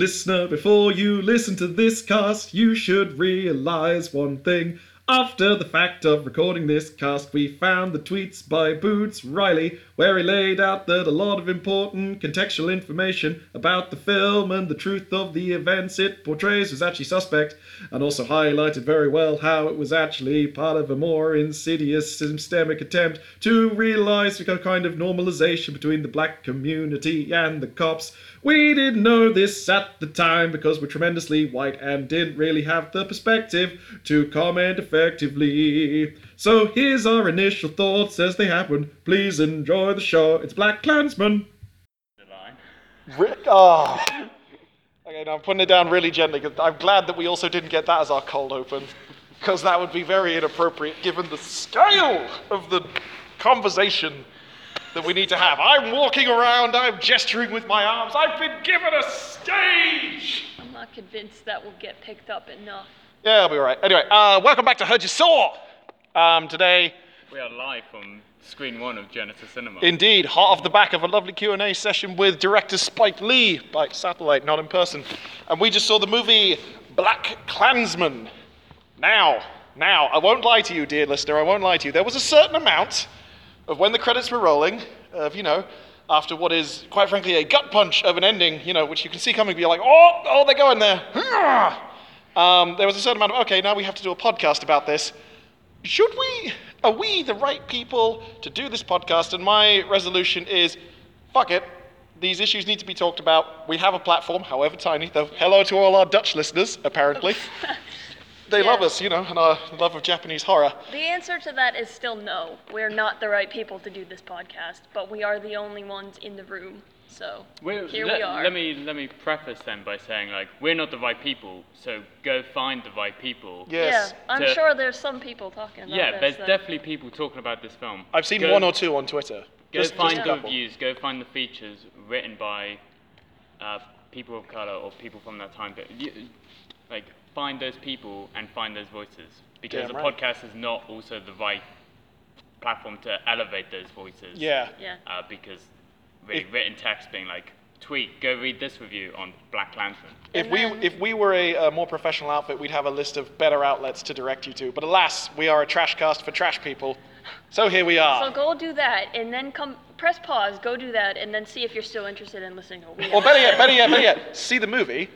Listener, before you listen to this cast, you should realize one thing. After the fact of recording this cast, we found the tweets by Boots Riley, where he laid out that a lot of important contextual information about the film and the truth of the events it portrays was actually suspect, and also highlighted very well how it was actually part of a more insidious systemic attempt to realize a kind of normalization between the black community and the cops. We didn't know this at the time because we're tremendously white and didn't really have the perspective to comment effectively. So here's our initial thoughts as they happen. Please enjoy the show. It's Black Klansman. Rick, oh. Okay, now I'm putting it down really gently. 'cause I'm glad that we also didn't get that as our cold open, because that would be very inappropriate given the scale of the conversation that we need to have. I'm walking around, I'm gesturing with my arms, I've been given a stage! I'm not convinced that will get picked up enough. Yeah, I'll be alright. Anyway, uh, welcome back to Heard You Saw! Um, today, We are live from screen one of Genesis Cinema. Indeed, hot off the back of a lovely Q&A session with director Spike Lee by satellite, not in person. And we just saw the movie Black Klansman. Now, now, I won't lie to you, dear listener, I won't lie to you. There was a certain amount of when the credits were rolling, of, you know, after what is, quite frankly, a gut punch of an ending, you know, which you can see coming, be like, oh, oh, they're going there. Um, there was a certain amount of, okay, now we have to do a podcast about this. Should we are we the right people to do this podcast? And my resolution is fuck it. These issues need to be talked about. We have a platform however tiny though. Hello to all our dutch listeners apparently they love us you know and our love of japanese horror The answer to that is still no. We're not the right people to do this podcast, but we are the only ones in the room. So We're- here let, we are. Let me let me preface then by saying like we're not the right people, so go find the right people. yes Yeah, I'm To- sure there's some people talking about Yeah, this. there's that- definitely people talking about this film. i've seen Go- one or two on twitter Go just, find just the reviews. Go find the features written by uh, people of color or people from that time. period. Like find those people and find those voices because Damn a right. podcast is not also the right platform to elevate those voices. yeah Yeah. uh, because really If- written text being like, tweet, go read this review on Black Klansman. if we if we were a, a more professional outfit, we'd have a list of better outlets to direct you to. But alas, we are a trash cast for trash people. So here we are. So go do that, and then come press pause, go do that, and then see if you're still interested in listening to Or better yet, better yet, better yet, see the movie.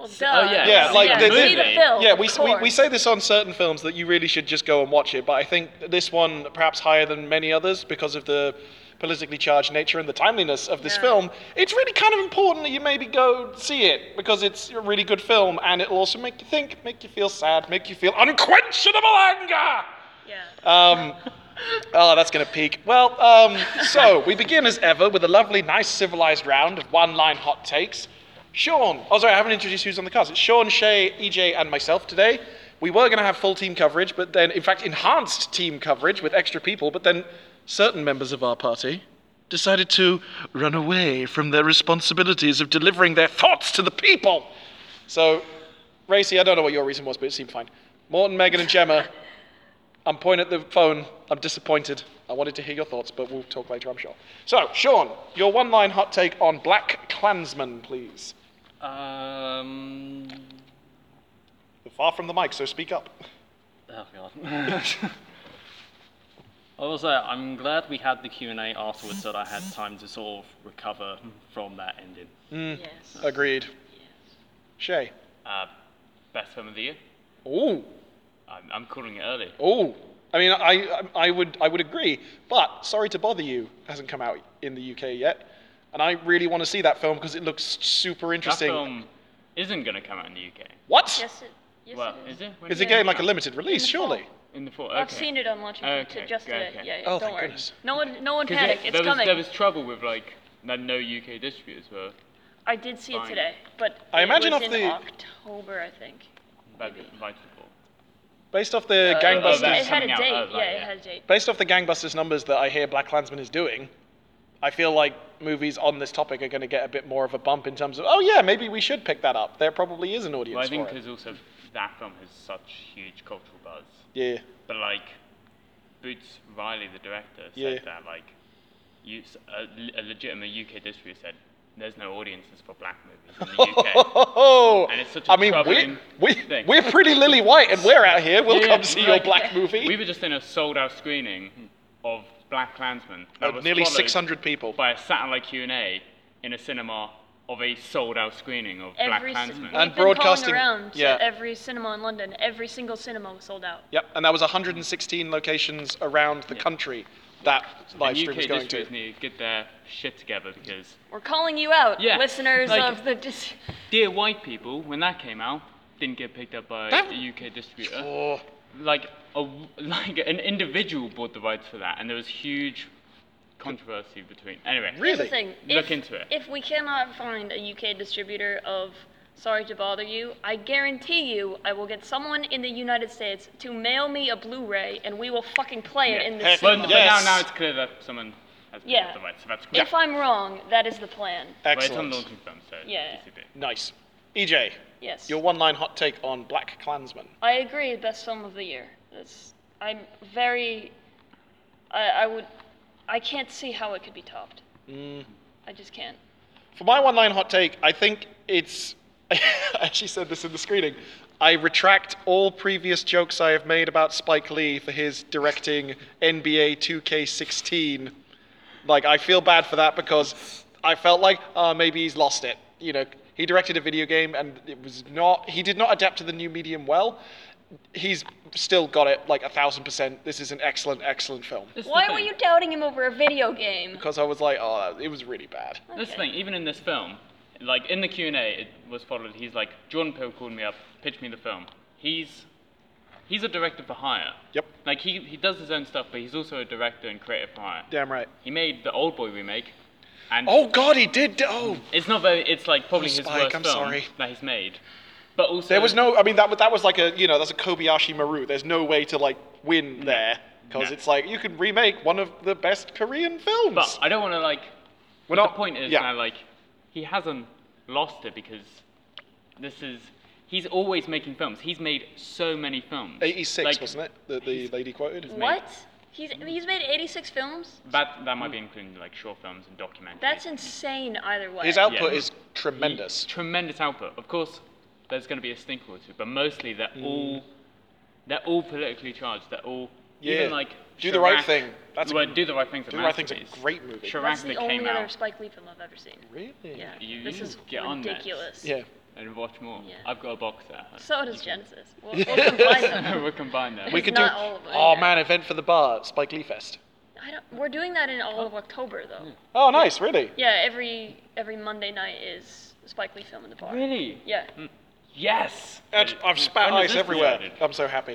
Well, duh. yeah. Yeah, See like the the- see the film. Yeah, we, we, we say this on certain films that you really should just go and watch it, but I think this one perhaps higher than many others because of the politically charged nature and the timeliness of this Yeah. film. It's really kind of important that you maybe go see it because it's a really good film and it'll also make you think, make you feel sad, make you feel unquenchable anger. Yeah. Um, oh, that's going to peak. Well, um, so we begin as ever with a lovely, nice, civilized round of one line hot takes. Sean, oh, sorry, I haven't introduced who's on the cast. It's Sean, Shay, EJ, and myself today. We were going to have full team coverage, but then, in fact, enhanced team coverage with extra people, but then certain members of our party decided to run away from their responsibilities of delivering their thoughts to the people. So, Racy, I don't know what your reason was, but it seemed fine. Morton, Megan, and Gemma, I'm pointing at the phone. I'm disappointed. I wanted to hear your thoughts, but we'll talk later, I'm sure. So, Sean, your one line hot take on Black Klansman, please. Um, You're far from the mic, so speak up. Oh god. I will say I'm glad we had the Q and A afterwards, so that I had time to sort of recover from that ending. Yes. Agreed. Shay. uh, best film of the year. Ooh, I'm, I'm calling it early. ooh. I mean, I, I, I would, I would agree, but Sorry to Bother You hasn't come out in the UK yet, and I really want to see that film because it looks super interesting. That interesting. film isn't going to come out in the UK. What? Yes, it, yes well, it is. is it? When Is it getting like a limited release, the surely? fall. In the fall. Okay. I've seen it on launch Okay, to just okay, today. okay. Yeah, yeah. Oh, don't thank worry. goodness. No one, no one 'Cause panic. it- It's there was, coming. There was trouble with like no, no UK distributors were I did see it today, but I it imagine was off in the- October, I think. Maybe. Based off the Uh, oh, gangbusters, that's it had a coming out, date. oh, yeah, it yeah. had a date. based off the gangbusters numbers that I hear Black Klansman is doing, I feel like movies on this topic are going to get a bit more of a bump in terms of, oh yeah, maybe we should pick that up. There probably is an audience Well, I think because also that film has such huge cultural buzz. Yeah, But like, Boots Riley, the director, said Yeah. that like, you, a, a legitimate UK distributor said there's no audiences for black movies in the UK. Oh, And it's such a I mean, we're, troubling we, thing. we're pretty Lily White, and we're out here. We'll Yeah, come see like- your black movie. we were just in a sold-out screening hmm. of Black Klansman. that Uh, was nearly followed 600 people. By a satellite Q&A in a cinema of a sold-out screening of Black Every, ci- Klansman. we've And been broadcasting- around yeah. to every cinema in London. Every single cinema was sold out. Yep, and that was 116 locations around the country that live and stream UK was going to. distributors need to get their shit together because We're calling you out, Yeah, listeners like- of the. Dis- Dear White People, when that came out, didn't get picked up by That- a UK distributor. Oh, Like a like an individual bought the rights for that, and there was huge controversy between. Anyway, Here's the Really? thing. Look if, into it. If we cannot find a UK distributor of Sorry to Bother You, I guarantee you I will get someone in the United States to mail me a Blu-ray and we will fucking play it in the Heck Well, cinema. but now, Yes. now it's clear that someone has picked Yeah. the rights, so that's great. If I'm wrong, that is the plan. But it's on excellent. launching film, so Yeah. it's a bit- Nice. EJ, Yes. your one-line hot take on Black Klansman. I agree. Best film of the year. That's, I'm very. I, I would. I can't see how it could be topped. Mm. I just can't. For my one-line hot take, I think it's. I actually said this in the screening. I retract all previous jokes I have made about Spike Lee for his directing NBA 2K16. Like, I feel bad for that because I felt like, uh, maybe he's lost it. You know, he directed a video game and it was not. He did not adapt to the new medium well. He's still got it like a thousand percent. This is an excellent, excellent film. This is the Why were thing. you doubting him over a video game? Because I was like, oh, it was really bad. This is the Okay. thing, even in this film, like in the Q and A, it was followed. He's like, Jordan Peele called me up, pitched me the film. He's he's a director for hire. Yep, Like he he does his own stuff, but he's also a director and creative for hire. damn right. He made the Old Boy remake, and Oh God, he did. Oh, it's not very. It's like probably Oh, his Spike, worst I'm film sorry. that he's made. But also there was no. I mean, that was- that was like a you know that's a Kobayashi Maru. There's no way to like win there because No. it's like you can remake one of the best Korean films. But I don't want to like. We're the point is yeah. that like he hasn't lost it because this is he's always making films. He's made so many films. 86 Like, wasn't it? The, the lady quoted. What? He's he's made 86 films. That that might be including like short films and documentaries. That's insane. Either way. His output Yeah. is tremendous. Tremendous output. Of course, there's going to be a stinker or two, but mostly they're Mm. all they're all politically charged. They're all Yeah. even like Do the Right Thing. That's a- well, do the right thing's a Do the Right Thing's a great movie. Chi-Raq That's the that only came other out Spike Lee film I've ever seen. Really? Yeah. You- this you is get on ridiculous. Yeah. And watch more. Yeah. I've got a box there. So does Genesis. We'll, we'll combine them. We're combined there. We It's could do. not all of it, oh yeah. man, event for the bar, Spike Lee Fest. I don't, we're doing that in all of October though. Oh, nice. Really? Yeah, every every Monday night is Spike Lee film in the bar. Really? Yeah. Mm. Yes. I've, I've spat When is ice everywhere. decided? I'm so happy.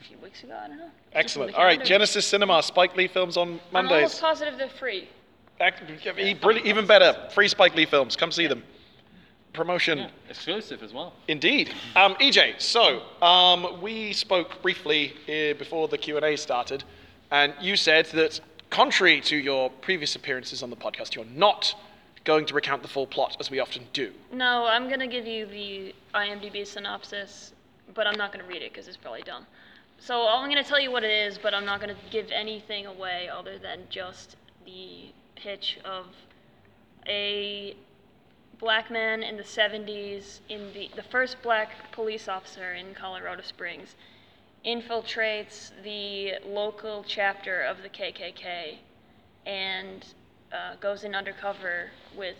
A few weeks ago, I don't know. Excellent. All right. Genesis Cinema, Spike Lee films on I'm Mondays. almost positive they're free. Act- brilliant- Even better, free Spike Lee films. Come see them. Promotion. Exclusive as well. Indeed. Um, EJ, so um, we spoke briefly uh, before the Q&A started, and you said that contrary to your previous appearances on the podcast, you're not going to recount the full plot as we often do. No, I'm gonna give you the IMDb synopsis, but I'm not gonna read it because it's probably dumb. So I'm gonna tell you what it is, but I'm not gonna give anything away other than just the pitch of a black man in the 70s, in the the first black police officer in Colorado Springs, infiltrates the local chapter of the KKK and uh, goes in undercover with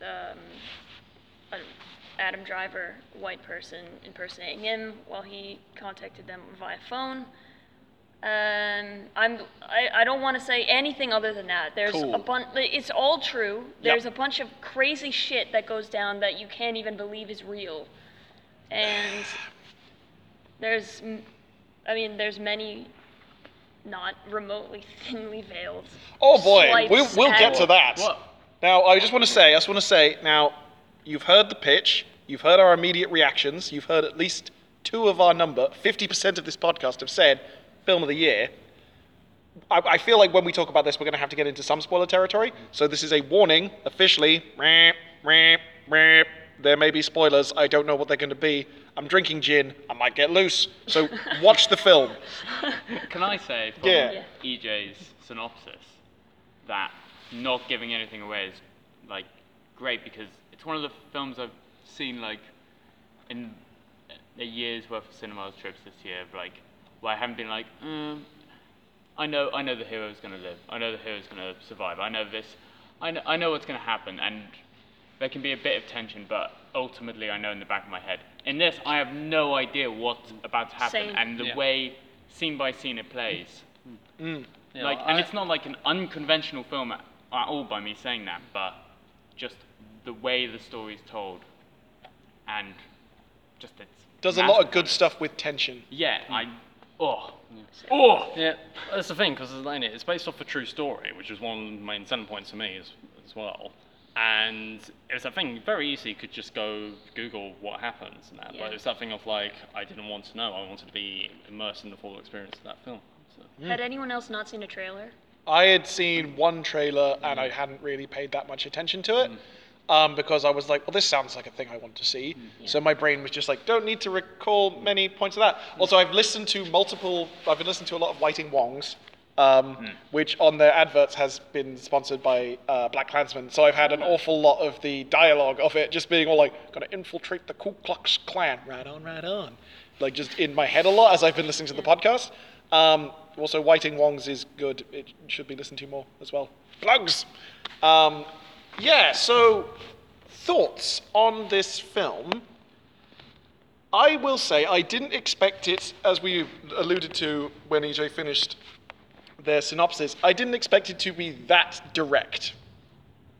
um, Adam Driver, white person, impersonating him while he contacted them via phone. Um, I'm. I, I don't want to say anything other than that. There's Cool. a bunch. It's all true. There's a bunch of crazy shit that goes down that you can't even believe is real, and there's. m- I mean, there's many not remotely thinly veiled. Oh boy, we'll, we'll at- get to that. What? Now, I just want to say, I just want to say, now, you've heard the pitch, you've heard our immediate reactions, you've heard at least two of our number, 50% of this podcast have said film of the year. I, I feel like when we talk about this, we're going to have to get into some spoiler territory. So this is a warning, officially. There may be spoilers. I don't know what they're going to be. I'm drinking gin. I might get loose. So watch the film. Can I say from Yeah. EJ's synopsis that not giving anything away is like great because it's one of the films I've seen like in a year's worth of cinema trips this year, of like where I haven't been like, um, I know, I know the hero's gonna live. I know the hero is gonna survive. I know this. I know, I know what's gonna happen, and there can be a bit of tension, but ultimately, I know in the back of my head. In this, I have no idea what's about to happen, Same. and the Yeah. way scene by scene it plays. Mm. Mm. You know, like, and I- it's not like an unconventional film at, at all by me saying that, but just the way the story's told, and just it's Does a lot of masterful. good stuff with tension. Yeah, I. Oh, oh. Yeah, that's the thing because it's based off a true story, which is one of the main selling points for me as, as well. And it's that thing. Very easy, you could just go Google what happens and that. Yeah. But it's that thing of like, I didn't want to know. I wanted to be immersed in the full experience of that film. So. Had anyone else not seen a trailer? I had seen one trailer and I hadn't really paid that much attention to it. Mm. Um, because I was like, well, this sounds like a thing I want to see. So my brain was just like, don't need to recall many points of that. Also, I've listened to multiple, I've been listening to a lot of Whiting Wongs, um, which on their adverts has been sponsored by uh, Black Klansman. So I've had an awful lot of the dialogue of it just being all like, gonna infiltrate the Ku Klux Klan. Right on, right on. Like just in my head a lot as I've been listening to the podcast. Um, also, Whiting Wongs is good. It should be listened to more as well. Plugs. Um, yeah. So, thoughts on this film? I will say I didn't expect it, as we alluded to when EJ finished their synopsis. I didn't expect it to be that direct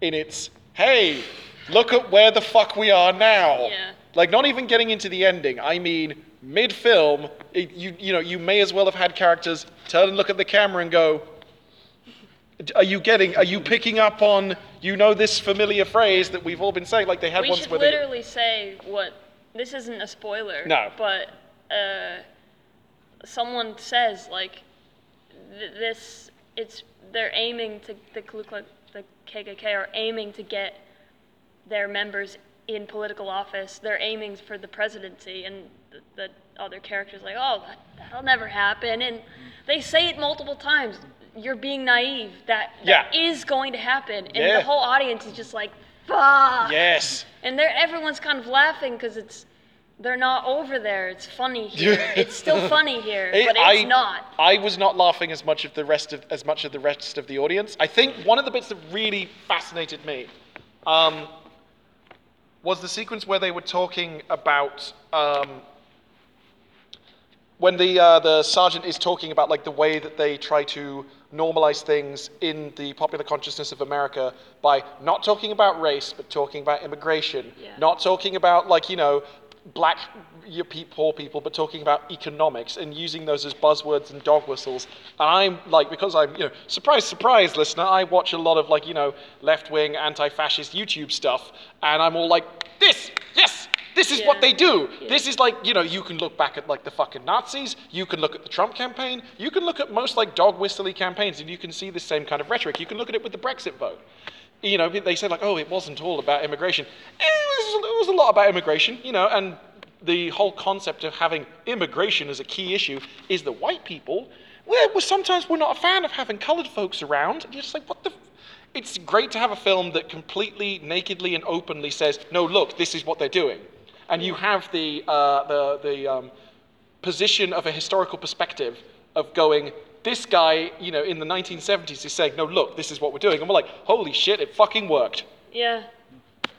in its hey, look at where the fuck we are now. Yeah. Like not even getting into the ending. I mean, mid-film, you you know you may as well have had characters turn and look at the camera and go. Are you getting? Are you picking up on? You know this familiar phrase that we've all been saying. Like they had we ones should where they. literally say what. This isn't a spoiler. No. But uh, someone says like th- this. It's they're aiming to the Ku Klux the KKK are aiming to get their members in political office. They're aiming for the presidency, and the, the other characters like, oh, that, that'll never happen. And they say it multiple times. You're being naive. That that Yeah. is going to happen, and Yeah. the whole audience is just like, fuck. Yes. And they're everyone's kind of laughing because it's they're not over there. It's funny here. it's still funny here, It- but it's I, not. I was not laughing as much of the rest of as much of the rest of the audience. I think one of the bits that really fascinated me um, was the sequence where they were talking about um, when the uh, the sergeant is talking about like the way that they try to normalize things in the popular consciousness of America by not talking about race but talking about immigration, Yeah. not talking about like you know black poor people but talking about economics and using those as buzzwords and dog whistles. And I'm like because I'm you know surprise surprise listener I watch a lot of like you know left wing anti-fascist YouTube stuff and I'm all like this yes this is what they do. Yeah. This is like, you know, you can look back at like the fucking Nazis, you can look at the Trump campaign, you can look at most like dog whistly campaigns and you can see the same kind of rhetoric. You can look at it with the Brexit vote. You know, they say like, oh, it wasn't all about immigration. It was, it was a lot about immigration, you know, and the whole concept of having immigration as a key issue is that white people, well, sometimes we're not a fan of having colored folks around. And you're just like, what the? F-? It's great to have a film that completely, nakedly, and openly says, no, look, this is what they're doing and you have the uh, the the um, position of a historical perspective of going. This guy, you know, in the 1970s is saying, "No, look, this is what we're doing," and we're like, "Holy shit, it fucking worked!" Yeah.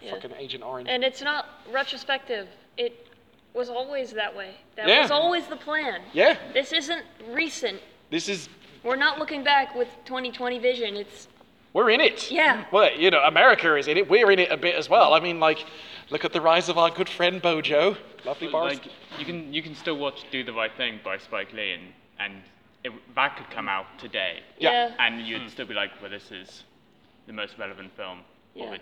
yeah. Fucking Agent Orange. And it's not retrospective. It was always that way. That Yeah. was always the plan. yeah, This isn't recent. this is We're not looking back with 2020 vision. It's we're in it. Yeah. Well, you know, America is in it. We're in it a bit as well. I mean, like, look at the rise of our good friend Bojo. Lovely But, Boris. like you can you can still watch Do the Right Thing by Spike Lee and and it, that could come out today. Yeah. yeah. And you'd hmm. still be like, well, this is the most relevant film Yeah. of it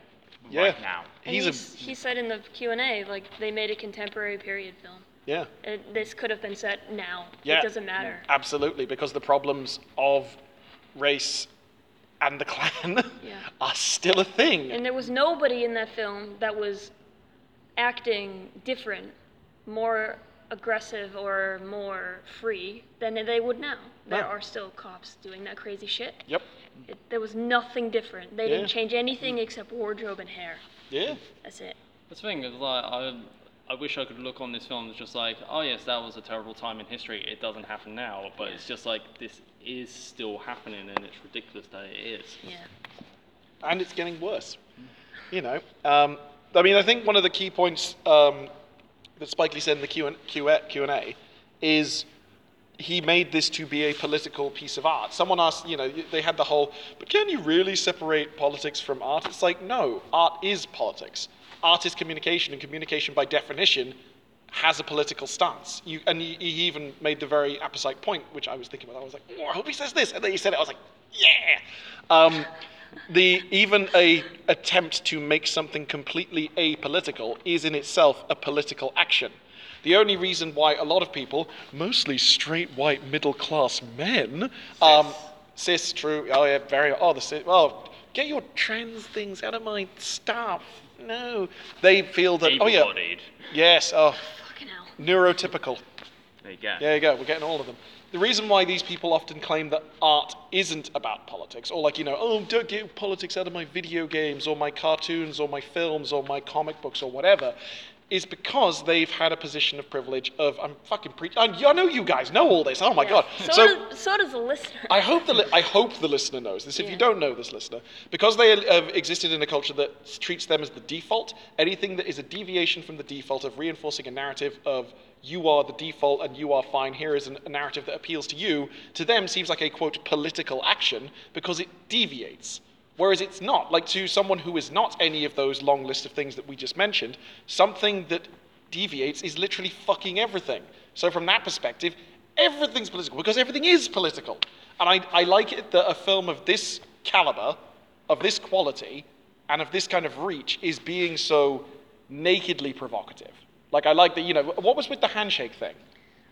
Yeah. right now. And He's a he said in the Q&A like they made a contemporary period film. yeah. It, this could have been set now. Yeah. It doesn't matter. Absolutely, because the problems of race and the Klan Yeah. are still a thing. And there was nobody in that film that was acting different, more aggressive or more free than they would now. There No. are still cops doing that crazy shit. Yep. It, there was nothing different. They Yeah. didn't change anything except wardrobe and hair. Yeah. That's it. That's the thing. Is like I, I wish I could look on this film as just like, oh yes, that was a terrible time in history. It doesn't happen now, but it's just like this is still happening, and it's ridiculous that it is. Yeah. and it's getting worse. You know, um, I mean, I think one of the key points um, that Spike Lee said in the Q and Q and A is he made this to be a political piece of art. Someone asked, you know, they had the whole, but can you really separate politics from art? It's like, no, art is politics. Art is communication, and communication, by definition, has a political stance. You, and he, he even made the very apposite point, which I was thinking about. I was like, oh, I hope he says this. And then he said it. I was like, yeah. Um, the even a attempt to make something completely apolitical is in itself a political action. The only reason why a lot of people, mostly straight white middle class men, um, cis, true, oh yeah, very, oh the cis, oh, get your trans things out of my stuff. No, they feel that. Oh yeah, yes. Oh, Fucking hell. neurotypical. There you go. There you go. We're getting all of them. The reason why these people often claim that art isn't about politics, or like, you know, oh, don't get politics out of my video games, or my cartoons, or my films, or my comic books, or whatever, is because they've had a position of privilege of, I'm fucking preaching. I, know you guys know all this. Oh my God. So, does, so does the listener. I hope the li- I hope the listener knows this. If you don't know this, listener, because they have existed in a culture that treats them as the default, anything that is a deviation from the default of reinforcing a narrative of you are the default and you are fine. Here is an, a narrative that appeals to you. To them, seems like a quote political action because it deviates. Whereas it's not. Like to someone who is not any of those long list of things that we just mentioned, something that deviates is literally fucking everything. So from that perspective, everything's political because everything is political. And I, I like it that a film of this caliber, of this quality, and of this kind of reach is being so nakedly provocative. Like I like that, you know, what was with the handshake thing?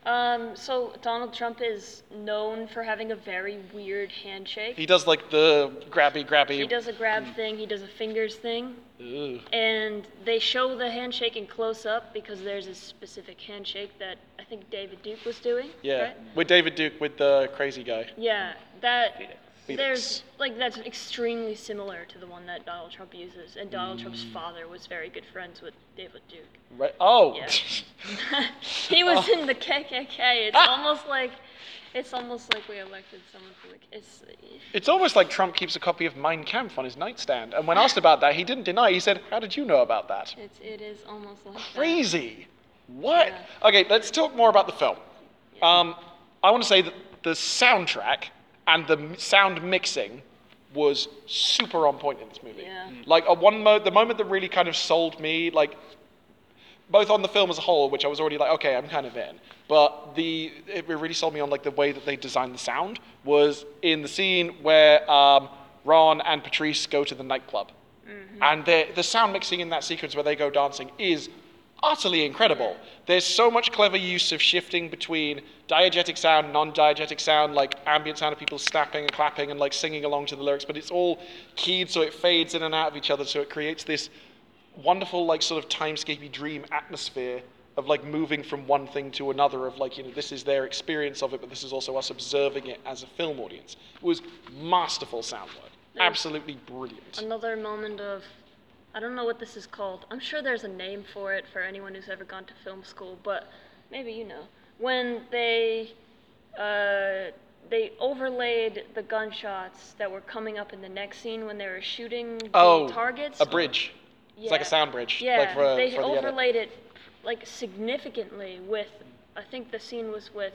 Um, so Donald Trump is known for having a very weird handshake. He does like the grabby grabby. He does a grab thing, he does a fingers thing, Ugh. and they show the handshake in close up because there's a specific handshake that I think David Duke was doing. Yeah, right? with David Duke, with the crazy guy. Yeah, that Felix. there's like that's extremely similar to the one that Donald Trump uses, and Donald Trump's Mm. father was very good friends with David Duke. Right? Oh, Yeah. he was in the KKK. It's almost like it's almost like we elected someone from the. It's it's almost like Trump keeps a copy of Mein Kampf on his nightstand. And when asked about that, he didn't deny. He said, "How did you know about that?" it's it is almost like that. Crazy. What? Yeah. Okay, let's talk more about the film. Um, I want to say that the soundtrack and the sound mixing was super on point in this movie. Yeah. Mm. Like a one mo- the moment that really kind of sold me, like both on the film as a whole, which I was already like, okay, I'm kind of in. But the it really sold me on like the way that they designed the sound was in the scene where um, Ron and Patrice go to the nightclub, and the the sound mixing in that sequence where they go dancing is utterly incredible. There's so much clever use of shifting between diegetic sound, non-diegetic sound, like ambient sound of people snapping and clapping and like singing along to the lyrics, but it's all keyed so it fades in and out of each other, so it creates this wonderful like sort of timescapey dream atmosphere of like moving from one thing to another of like you know this is their experience of it but this is also us observing it as a film audience. It was masterful sound work absolutely brilliant. Another moment of I don't know what this is called. I'm sure there's a name for it for anyone who's ever gone to film school, but maybe you know. When they uh, they overlaid the gunshots that were coming up in the next scene when they were shooting the oh targets. a bridge it's like a sound bridge Yeah, like for, they for the overlaid it like significantly with. I think the scene was with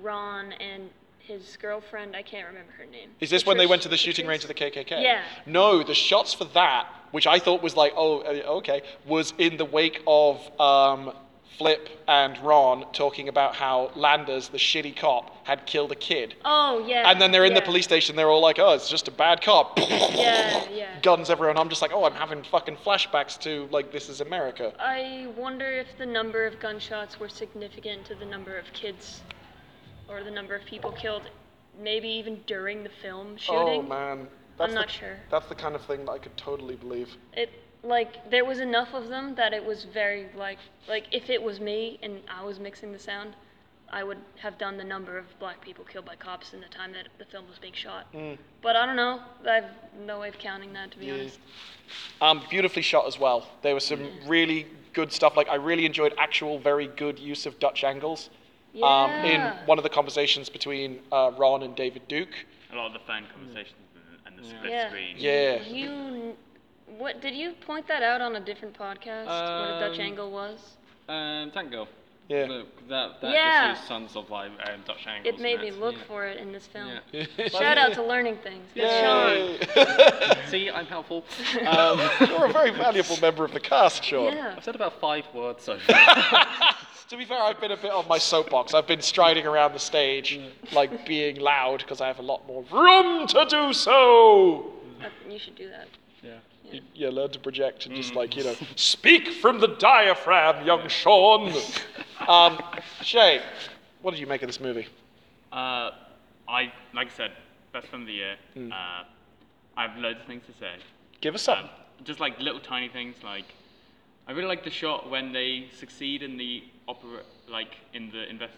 Ron and his girlfriend. I can't remember her name. Is this when they went to the shooting range of the KKK? Yeah. No, the shots for that, which I thought was like, oh, uh, okay, was in the wake of um, Flip and Ron talking about how Landers, the shitty cop, had killed a kid. Oh yeah. And then they're in the police station. They're all like, "Oh, it's just a bad cop." Yeah, yeah. Guns everywhere, and I'm just like, "Oh, I'm having fucking flashbacks to like this is America." I wonder if the number of gunshots were significant to the number of kids or the number of people killed, maybe even during the film shooting. Oh man, I'm the, not sure. That's the kind of thing that I could totally believe. It like there was enough of them that it was very like like if it was me and I was mixing the sound, I would have done the number of black people killed by cops in the time that the film was being shot. Mm. But I don't know. I have no way of counting that, to be honest. Um, beautifully shot as well. There was some really good stuff. Like I really enjoyed actual very good use of Dutch angles. Um, in one of the conversations between uh, Ron and David Duke. A lot of the phone conversations and the split Yeah. screen. Yeah. You, what did you point that out on a different podcast? what a Dutch Um, angle was? Um, Tank Girl. Yeah. Look, that that Yeah. just used tons of like um, Dutch angles. It made me look yeah. for it in this film. Yeah. Shout out to learning things. Good Sean. See, I'm helpful. um, you're a very valuable member of the cast, Sean. Yeah. I've said about five words so far. To be fair, I've been a bit on my soapbox. I've been striding around the stage, like being loud, because I have a lot more room to do so. You should do that. yeah. You, you learn to project and just like, you know, speak from the diaphragm, young Sean. um, Shay, what did you make of this movie? Uh, I like I said, best film of the year. Hmm. Uh, I have loads of things to say. Give us some. Um, just like little tiny things, like I really like the shot when they succeed in the opera, like in the invest.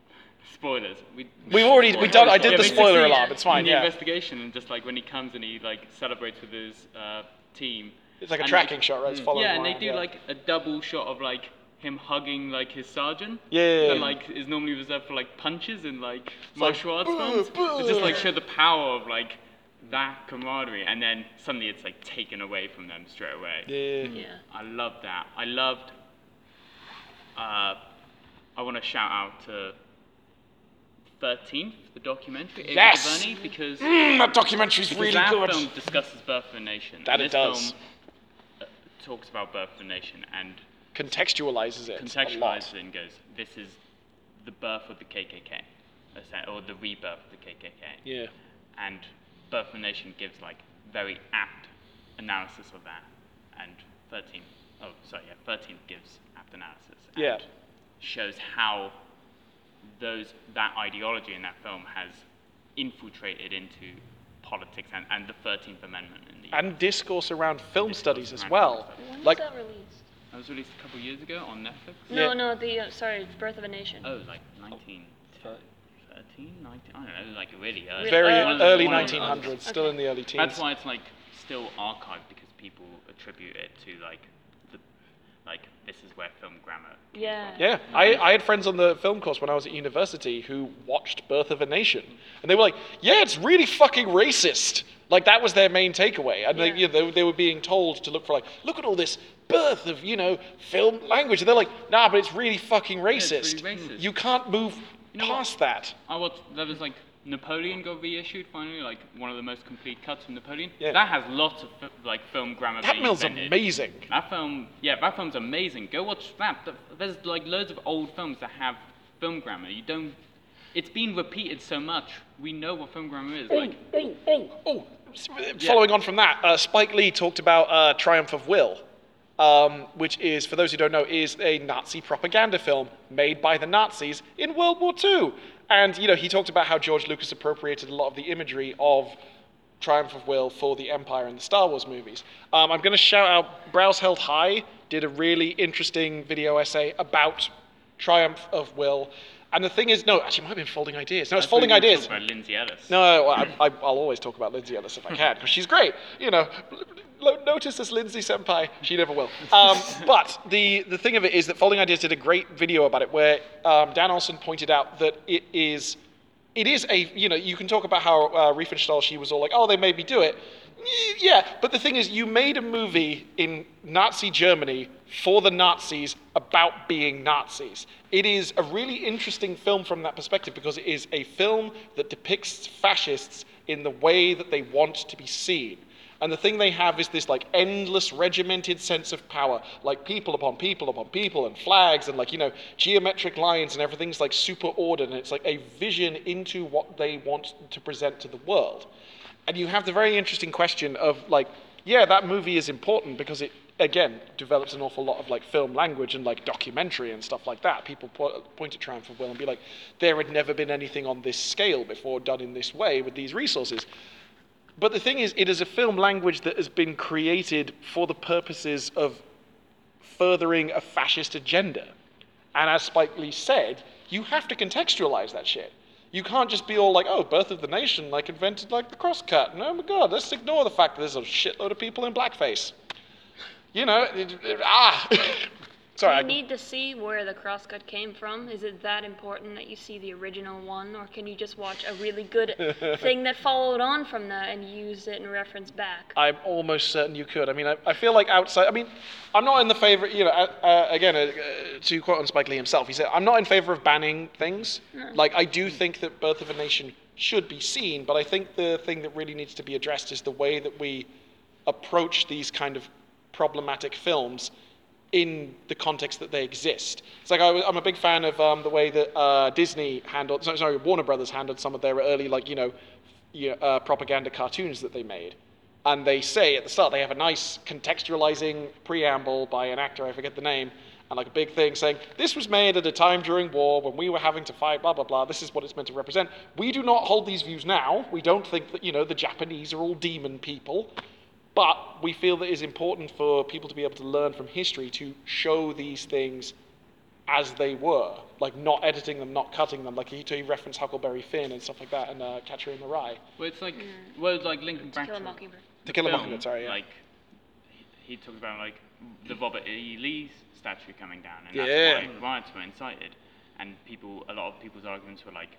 Spoilers. We, We've already, we done, I did Yeah, the spoiler alarm, it's fine, in the yeah. investigation, and just like when he comes and he like celebrates with his uh, team. It's like a and tracking they- shot, right? It's following Yeah, and they do yeah. like a double shot of like him hugging like his sergeant. Yeah, yeah, That yeah. like is normally reserved for like punches in like martial arts "Boo, films. boo." It just like show the power of like that camaraderie, and then suddenly it's like taken away from them straight away. Yeah. Yeah. I loved that. I loved. Uh, I want to shout out to 13th, the documentary, Ava Yes! DuVernay, because, Mm, that documentary is really that good. film discusses Birth of a Nation. That and it this does. film uh, talks about Birth of a Nation and Contextualizes it. a lot. contextualizes it and goes, this is the birth of the KKK, or the rebirth of the KKK. Yeah. And Birth of a Nation gives like very apt analysis of that. And 13, oh sorry, yeah, 13 gives apt analysis. And Yeah. Shows how those that ideology in that film has infiltrated into politics and, and the 13th Amendment in the And discourse around film Discourse studies as well. film studies. When Like- was that released? That was released a couple of years ago on Netflix. No, Yeah. no, the uh, sorry, Birth of a Nation. Oh, like 19, 13, 19, I don't know, like really early. Very Uh, early one of 1900s, still in the early teens. That's why it's like still archived because people attribute it to like the like this is where film grammar. came Yeah. from. Yeah, I, I had friends on the film course when I was at university who watched Birth of a Nation, and they were like, "Yeah, it's really fucking racist." Like that was their main takeaway, and they, you know, they, they were being told to look for like, "Look at all this birth of you know film language," and they're like, "Nah, but it's really fucking it's racist. really racist. You can't move know what? that." I watched there was like Napoleon got reissued finally, like one of the most complete cuts from Napoleon. Yeah. That has lots of like film grammar. That film's amazing. That film, yeah, that film's amazing. Go watch that. There's like loads of old films that have film grammar. You don't. It's been repeated so much. We know what film grammar is. Like, Oh, s- following on from that, uh, Spike Lee talked about uh, Triumph of Will, um, which is, for those who don't know, is a Nazi propaganda film made by the Nazis in World War II. And you know, he talked about how George Lucas appropriated a lot of the imagery of Triumph of Will for the Empire and the Star Wars movies. Um, I'm going to shout out Brows Held High did a really interesting video essay about Triumph of Will. And the thing is, no, actually, it might have been Folding Ideas. No, it's Folding you were talking Ideas. About Lindsay Ellis. No, I, I, I'll always talk about Lindsay Ellis if I can, because she's great. You know, notice this Lindsay Senpai. She never will. Um, but the, the thing of it is that Folding Ideas did a great video about it where um, Dan Olson pointed out that it is, it is a, you know, you can talk about how uh, she was all like, oh, they made me do it. Yeah, but the thing is, you made a movie in Nazi Germany for the Nazis about being Nazis. It is a really interesting film from that perspective because it is a film that depicts fascists in the way that they want to be seen. And the thing they have is this like endless regimented sense of power, like people upon people upon people and flags and like, you know, geometric lines and everything's like super ordered and it's like a vision into what they want to present to the world. And you have the very interesting question of like, yeah, that movie is important because it again develops an awful lot of like film language and like documentary and stuff like that. People po- point at Triumph of Will and be like, there had never been anything on this scale before done in this way with these resources. But the thing is, it is a film language that has been created for the purposes of furthering a fascist agenda. And as Spike Lee said, you have to contextualize that shit. You can't just be all like, oh, Birth of the Nation, like, invented, like, the crosscut. And oh my god, let's ignore the fact that there's a shitload of people in blackface. You know, it, it- ah. Sorry, I, you need to see where the crosscut came from. Is it that important that you see the original one, or can you just watch a really good thing that followed on from that and use it in reference back? I'm almost certain you could. I mean, I, I feel like outside. I mean, I'm not in the favor. You know, uh, uh, again, uh, uh, to quote on Spike Lee himself, he said, "I'm not in favor of banning things. Like, I do think that Birth of a Nation should be seen, but I think the thing that really needs to be addressed is the way that we approach these kind of problematic films in the context that they exist. It's like I, am a big fan of um, the way that uh, Disney handled, sorry, sorry, Warner Brothers handled some of their early, like you know, you know, uh, propaganda cartoons that they made. And they say at the start they have a nice contextualizing preamble by an actor, I forget the name, and like a big thing saying this was made at a time during war when we were having to fight, blah blah blah. This is what it's meant to represent. We do not hold these views now. We don't think that you know the Japanese are all demon people. But we feel that it's important for people to be able to learn from history to show these things as they were, like not editing them, not cutting them. Like he, he referenced Huckleberry Finn and stuff like that, and uh, Catcher in the Rye. Well, it's like, well, it's like linking To back Kill a to Mockingbird. To Kill a Mockingbird, sorry, yeah. Like, he, he talks about like the Robert E. Lee statue coming down, and that's Yeah. why riots were incited. And people, a lot of people's arguments were like,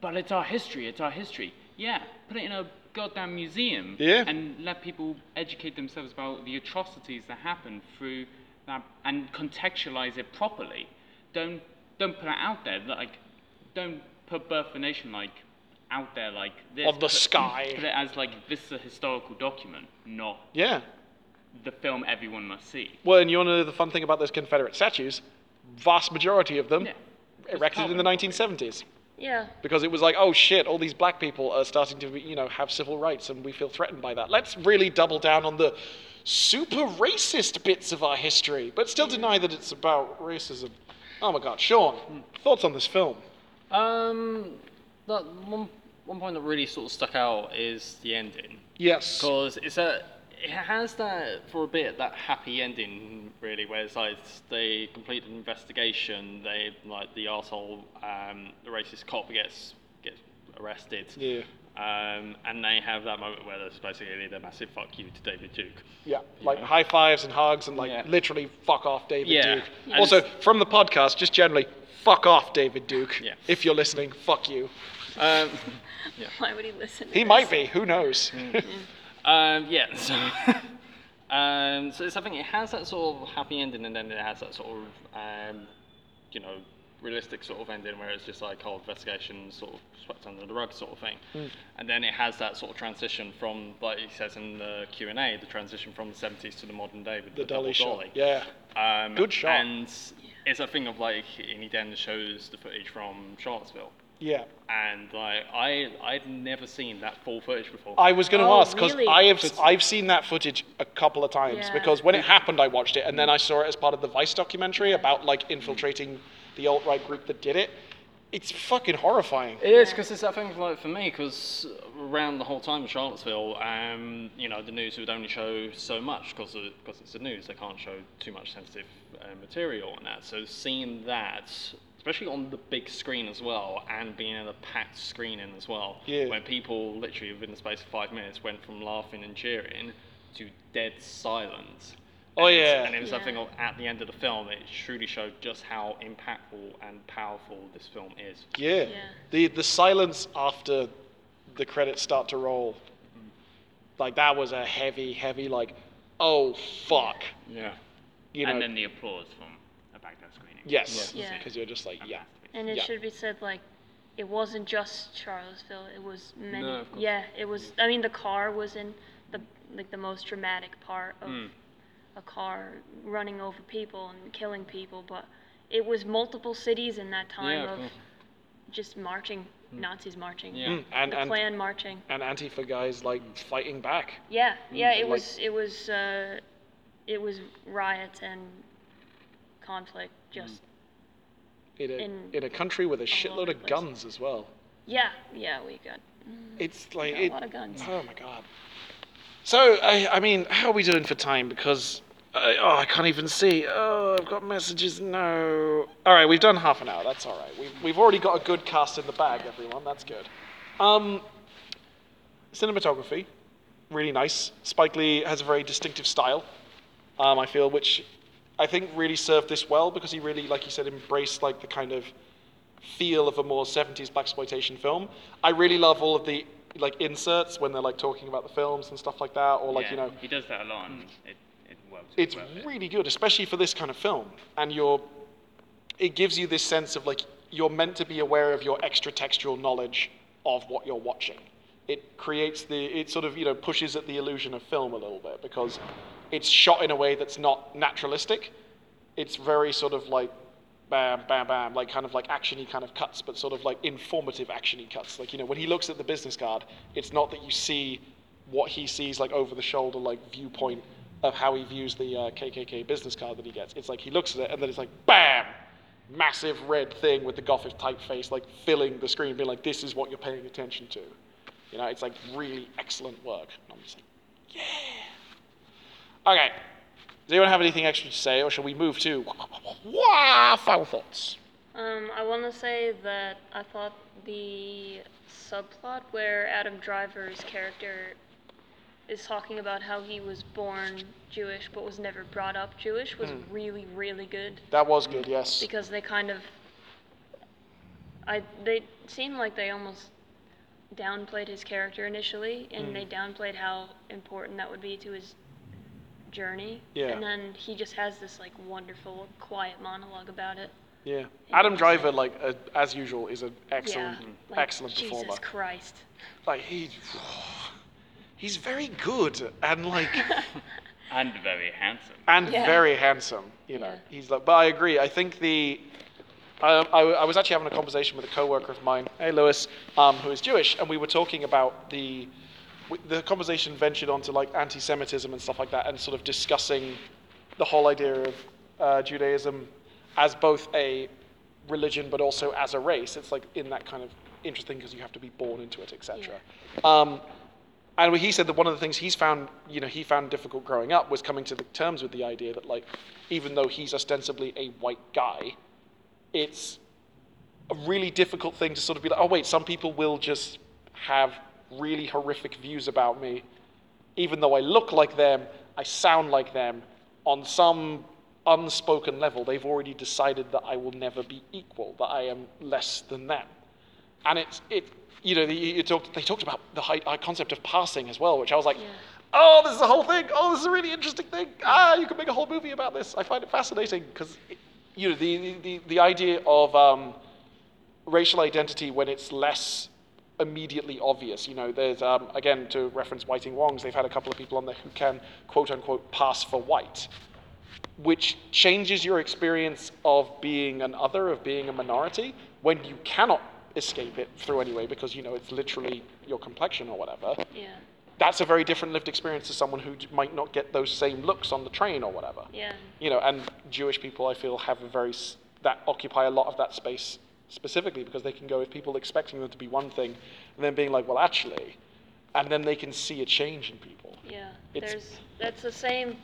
"But it's our history. It's our history." Yeah, put it in a goddamn museum. Yeah. And let people educate themselves about the atrocities that happened through that, and contextualize it properly. Don't don't put it out there like, don't put Birth of a Nation like out there like this. On the Put- sky. Put it as like this is a historical document, not Yeah. the film everyone must see. Well, and you want to know the fun thing about those Confederate statues? Vast majority of them Yeah. erected in the 1970s. Yeah. because it was like, oh shit, all these black people are starting to, you know, have civil rights, and we feel threatened by that. Let's really double down on the super racist bits of our history, but still deny that it's about racism. Oh my God, Sean, thoughts on this film? Um, that one one point that really sort of stuck out is the ending Yes. because it's a it has that for a bit that happy ending really where it's like they complete an investigation they like the arsehole um the racist cop gets gets arrested Yeah. um and they have that moment where there's basically the massive fuck you to David Duke Yeah, like high fives and hugs and like Yeah. literally fuck off David Yeah. Duke. And Also, from the podcast, just generally, fuck off David Duke. Yeah. If you're listening, fuck you. um Why would he listen? To He this? might be, who knows? Um, yeah, so, um, so it's something, it has that sort of happy ending and then it has that sort of, um, you know, realistic sort of ending where it's just like, oh, investigation sort of swept under the rug sort of thing. And then it has that sort of transition from, like he says in the Q&A, the transition from the 70s to the modern day with the the, double dolly shot. Yeah. Um, Good shot. And it's a thing of like, and he then shows the footage from Charlottesville. Yeah. And like, I, I'd never seen that full footage before. I was going to Oh, ask because really? I have I've seen that footage a couple of times Yeah. because when it happened I watched it and then I saw it as part of the Vice documentary about like infiltrating the alt right group that did it. It's fucking horrifying. It is because it's that thing like for me because around the whole time of Charlottesville, um, you know, the news would only show so much because because it's the news. They can't show too much sensitive uh, material on that. So seeing that, especially on the big screen as well, and being in a packed screening as well, Yeah. when people literally within the space of five minutes went from laughing and cheering to dead silence. Oh, And yeah. and it was Yeah. something of at the end of the film. It truly showed just how impactful and powerful this film is. Yeah. Yeah. The the silence after the credits start to roll, like that was a heavy, heavy like, oh fuck, Yeah. you know. and then the applause from a Baghdad screening. Yes, Yeah. because you're just like, yeah. And it Yeah. should be said like it wasn't just Charlottesville. It was many. No, of course. yeah, it was. I mean, the car was in the like the most dramatic part of Mm. a car running over people and killing people, but it was multiple cities in that time Yeah, of of course. just marching, Nazis marching, Yeah. Mm, and the and Klan marching. and Antifa guys like fighting back. Yeah, yeah, it like- was it was uh, it was riots and conflict. Just In a, In- in a country with a shitload of guns as well. yeah, yeah, we got It's like got a lot of guns. Oh my god. So I, I mean, how are we doing for time? Because Uh, oh, I can't even see. Oh, I've got messages. No. All right, we've done half an hour. That's all right. We've, we've already got a good cast in the bag, everyone. That's good. Um, cinematography, really nice. Spike Lee has a very distinctive style. Um, I feel, which I think really served this well because he really, like you said, embraced like the kind of feel of a more 70s black exploitation film. I really love all of the like inserts when they're like talking about the films and stuff like that, or like Yeah, you know, he does that a lot, and it, it works. it's well. really good, especially for this kind of film. And you're, it gives you this sense of like you're meant to be aware of your extra textual knowledge of what you're watching. It creates the, it sort of you know pushes at the illusion of film a little bit because it's shot in a way that's not naturalistic. It's very sort of like bam, bam, bam, like kind of like actiony kind of cuts, but sort of like informative actiony cuts. Like you know when he looks at the business card, it's not that you see what he sees like over the shoulder like viewpoint of how he views the uh, KKK business card that he gets. It's like he looks at it and then it's like bam, massive red thing with the Gothic typeface like filling the screen, being like, this is what you're paying attention to. You know, it's like really excellent work. And I'm just like, yeah. Okay. Does anyone have anything extra to say, or shall we move to wow, final thoughts? Um, I want to say that I thought the subplot where Adam Driver's character is talking about how he was born Jewish but was never brought up Jewish was really, really good That was good, yes. because they kind of, I they seemed like they almost downplayed his character initially, and they downplayed how important that would be to his journey. Yeah. And then he just has this like wonderful, quiet monologue about it. Yeah. Adam Driver, like uh, as usual, is an excellent, yeah. Like, excellent Jesus performer. Christ. Like he, he's very good and like and very handsome. and Yeah. very handsome. You know, Yeah. he's like. But I agree. I think the. I, I, I was actually having a conversation with a coworker of mine, hey Lewis, um, who is Jewish, and we were talking about the. W- The conversation ventured onto like anti-Semitism and stuff like that, and sort of discussing the whole idea of uh, Judaism as both a religion but also as a race. It's like in that kind of interesting because you have to be born into it, etc. Um, and he said that one of the things he's found, you know, he found difficult growing up was coming to the terms with the idea that, like, even though he's ostensibly a white guy, it's a really difficult thing to sort of be like, oh wait, some people will just have really horrific views about me, even though I look like them, I sound like them. On some unspoken level, they've already decided that I will never be equal, that I am less than them and it's it you know you, you talked they talked about the high, concept of passing as well which i was like Yeah. oh this is a whole thing oh this is a really interesting thing ah you could make a whole movie about this i find it fascinating because you know the, the, the, the idea of um, racial identity when it's less immediately obvious you know there's um, again to reference whiting wongs they've had a couple of people on there who can quote unquote pass for white which changes your experience of being an other, of being a minority, when you cannot escape it through any way because you know it's literally your complexion or whatever. Yeah. That's a very different lived experience to someone who might not get those same looks on the train or whatever. Yeah. You know, and Jewish people, I feel, have a very that occupy a lot of that space specifically because they can go with people expecting them to be one thing, and then being like, well, actually, and then they can see a change in people. Yeah. It's- There's that's the same,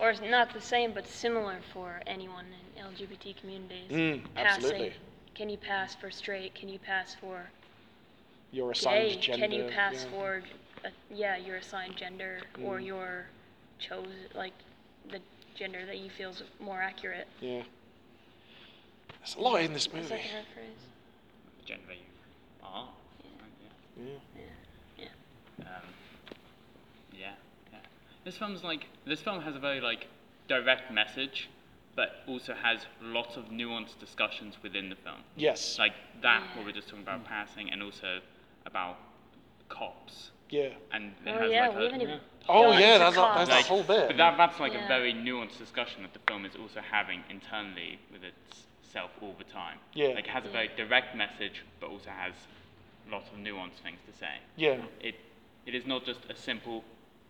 or not the same, but similar for anyone in LGBT communities. Mm, Passing. absolutely. Can you pass for straight? Can you pass for Your assigned gay? gender. Can you pass yeah. for, uh, yeah, your assigned gender or Mm. your chose like the gender that you feel is more accurate? Yeah. There's a lot in this Is movie. that the right phrase? Gender you are. Yeah. Yeah. yeah. Um, yeah, yeah. This film's like this film has a very like direct message, but also has lots of nuanced discussions within the film. Yes. Like that, Yeah. what we're just talking about passing, and also about cops. yeah. And it Oh has yeah, like we a, haven't even. Oh gone yeah, that's a, that's like, a whole bit. But that, that's like Yeah. a very nuanced discussion that the film is also having internally with itself all the time. Yeah. Like it has a very direct message, but also has lots of nuanced things to say. yeah. It it is not just a simple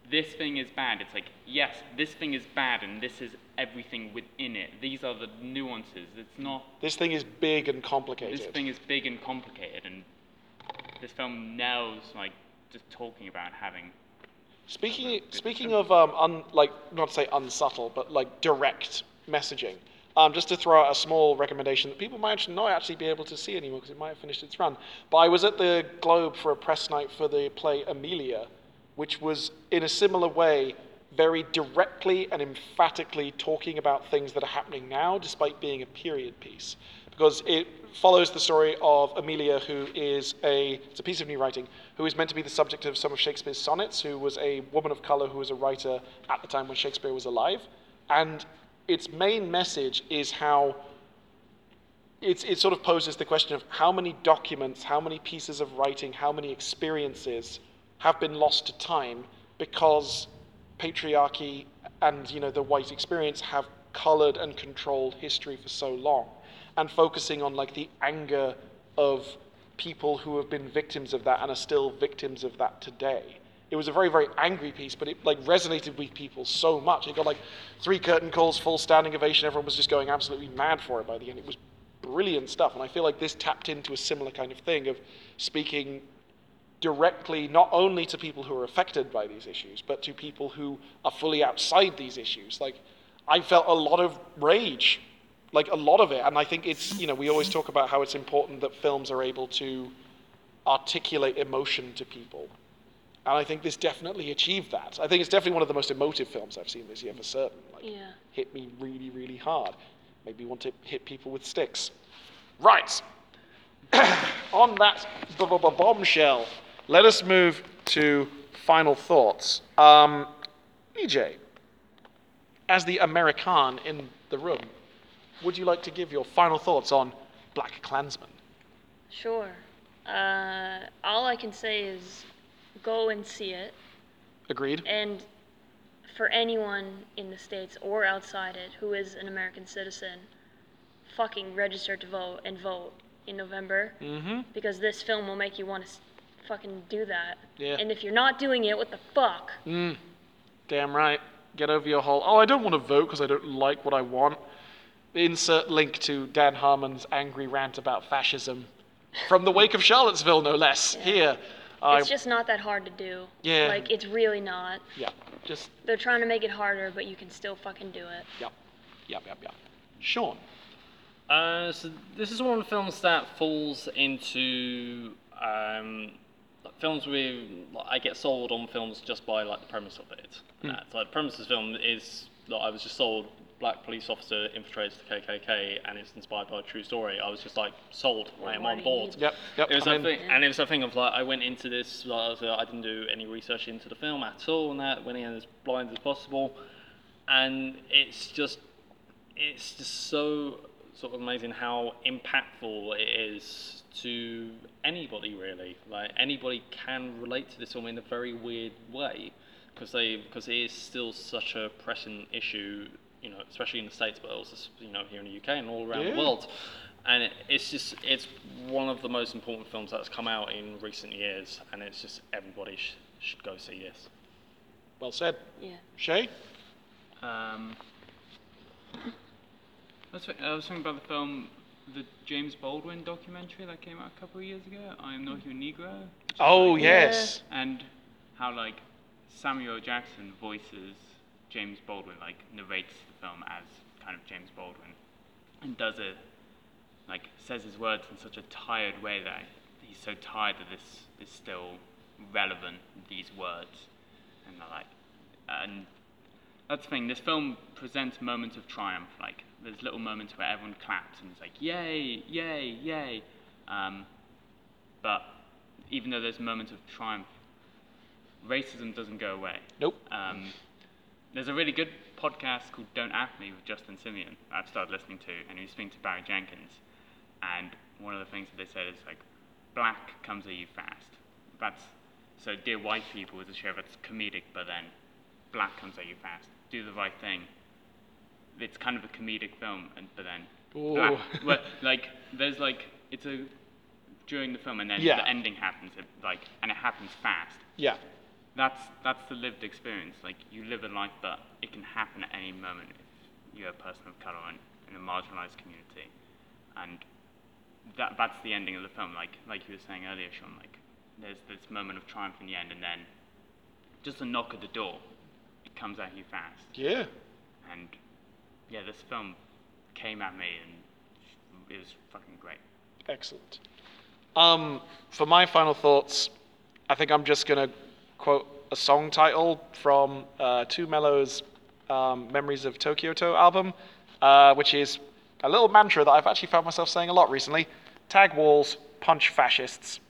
this thing is bad. It's like yes, this thing is bad, and this is everything within it. These are the nuances. It's not This thing is big and complicated. this thing is big and complicated, and this film nails like just talking about having Speaking speaking of um, un, like not to say unsubtle, but like direct messaging. Um, just to throw out a small recommendation that people might not actually be able to see anymore because it might have finished its run. But I was at the Globe for a press night for the play Emilia, which was in a similar way very directly and emphatically talking about things that are happening now, despite being a period piece. Because it follows the story of Emilia, who is a, it's a piece of new writing, who is meant to be the subject of some of Shakespeare's sonnets, who was a woman of color who was a writer at the time when Shakespeare was alive. And its main message is how it's, it sort of poses the question of how many documents, how many pieces of writing, how many experiences have been lost to time because patriarchy and you know the white experience have colored and controlled history for so long. And focusing on like the anger of people who have been victims of that and are still victims of that today it was a very very angry piece but it like resonated with people so much it got like three curtain calls full standing ovation everyone was just going absolutely mad for it by the end it was brilliant stuff and i feel like this tapped into a similar kind of thing of speaking directly not only to people who are affected by these issues, but to people who are fully outside these issues. Like, I felt a lot of rage, like a lot of it. And I think it's, you know, we always talk about how it's important that films are able to articulate emotion to people. And I think this definitely achieved that. I think it's definitely one of the most emotive films I've seen this year for certain. Like, Yeah. hit me really, really hard. Made me want to hit people with sticks. Right. On that b- b- bombshell, let us move to final thoughts. Um, EJ, as the American in the room, would you like to give your final thoughts on BlacKkKlansman? Sure. Uh, all I can say is go and see it. Agreed? And for anyone in the States or outside it who is an American citizen, fucking register to vote and vote in November. Mm-hmm. Because this film will make you want to fucking do that. Yeah. And if you're not doing it, what the fuck? Mm. Damn right. Get over your whole, oh, I don't want to vote because I don't like what I want. Insert link to Dan Harmon's angry rant about fascism from the wake of Charlottesville, no less. Here. I, It's just not that hard to do. Yeah. Like, it's really not. yeah, just, They're trying to make it harder, but you can still fucking do it. yep, yep, yep, yep. Sean. Uh, so this is one of the films that falls into um, films with like, I get sold on films just by like the premise of it. Hmm. Uh, so like, the premise of the film is like I was just sold black police officer infiltrates the KKK and it's inspired by a true story. I was just like sold. I am on board. Yep, yep. It was I'm a thing, and it was a thing of like I went into this. Like, I, I didn't do any research into the film at all, and that went in as blind as possible, and it's just, it's just so sort of amazing how impactful it is to anybody really. Like anybody can relate to this film in a very weird way, because they because it is still such a pressing issue. You know, especially in the states, but also you know here in the UK and all around Yeah. the world and it, it's just it's one of the most important films that's come out in recent years, and it's just everybody sh- should go see this. Well said. Yeah. Shay? Um, I was, thi- I was thinking about the film, the James Baldwin documentary that came out a couple of years ago. I am not your Negro. which is Oh, like- yes. And how like Samuel Jackson voices James Baldwin, like narrates the film as kind of James Baldwin, and does it like says his words in such a tired way that he's so tired that this is still relevant. These words, and they're like, and that's the thing. This film presents moments of triumph. Like there's little moments where everyone claps and it's like, yay, yay, yay. Um, but even though there's moments of triumph, racism doesn't go away. Nope. Um, there's a really good podcast called Don't Ask Me with Justin Simien I've started listening to, and he's speaking to Barry Jenkins. And one of the things that they said is like, black comes at you fast. That's so Dear White People is a show that's comedic, but then black comes at you fast. Do the right thing. It's kind of a comedic film, and but then black, well, like there's like it's a during the film, and then Yeah. the ending happens, it, like and it happens fast Yeah. That's that's the lived experience. Like you live a life, but it can happen at any moment if you're a person of color and in a marginalized community, and that that's the ending of the film. Like like you were saying earlier, Sean. Like there's this moment of triumph in the end, and then just a knock at the door, it comes at you fast. Yeah. And yeah, this film came at me and it was fucking great. Excellent. Um, for my final thoughts, I think I'm just gonna quote a song title from uh, 2 Mello's um, "Memories of Tokyo To" album, uh, which is a little mantra that I've actually found myself saying a lot recently. Tag walls, punch fascists.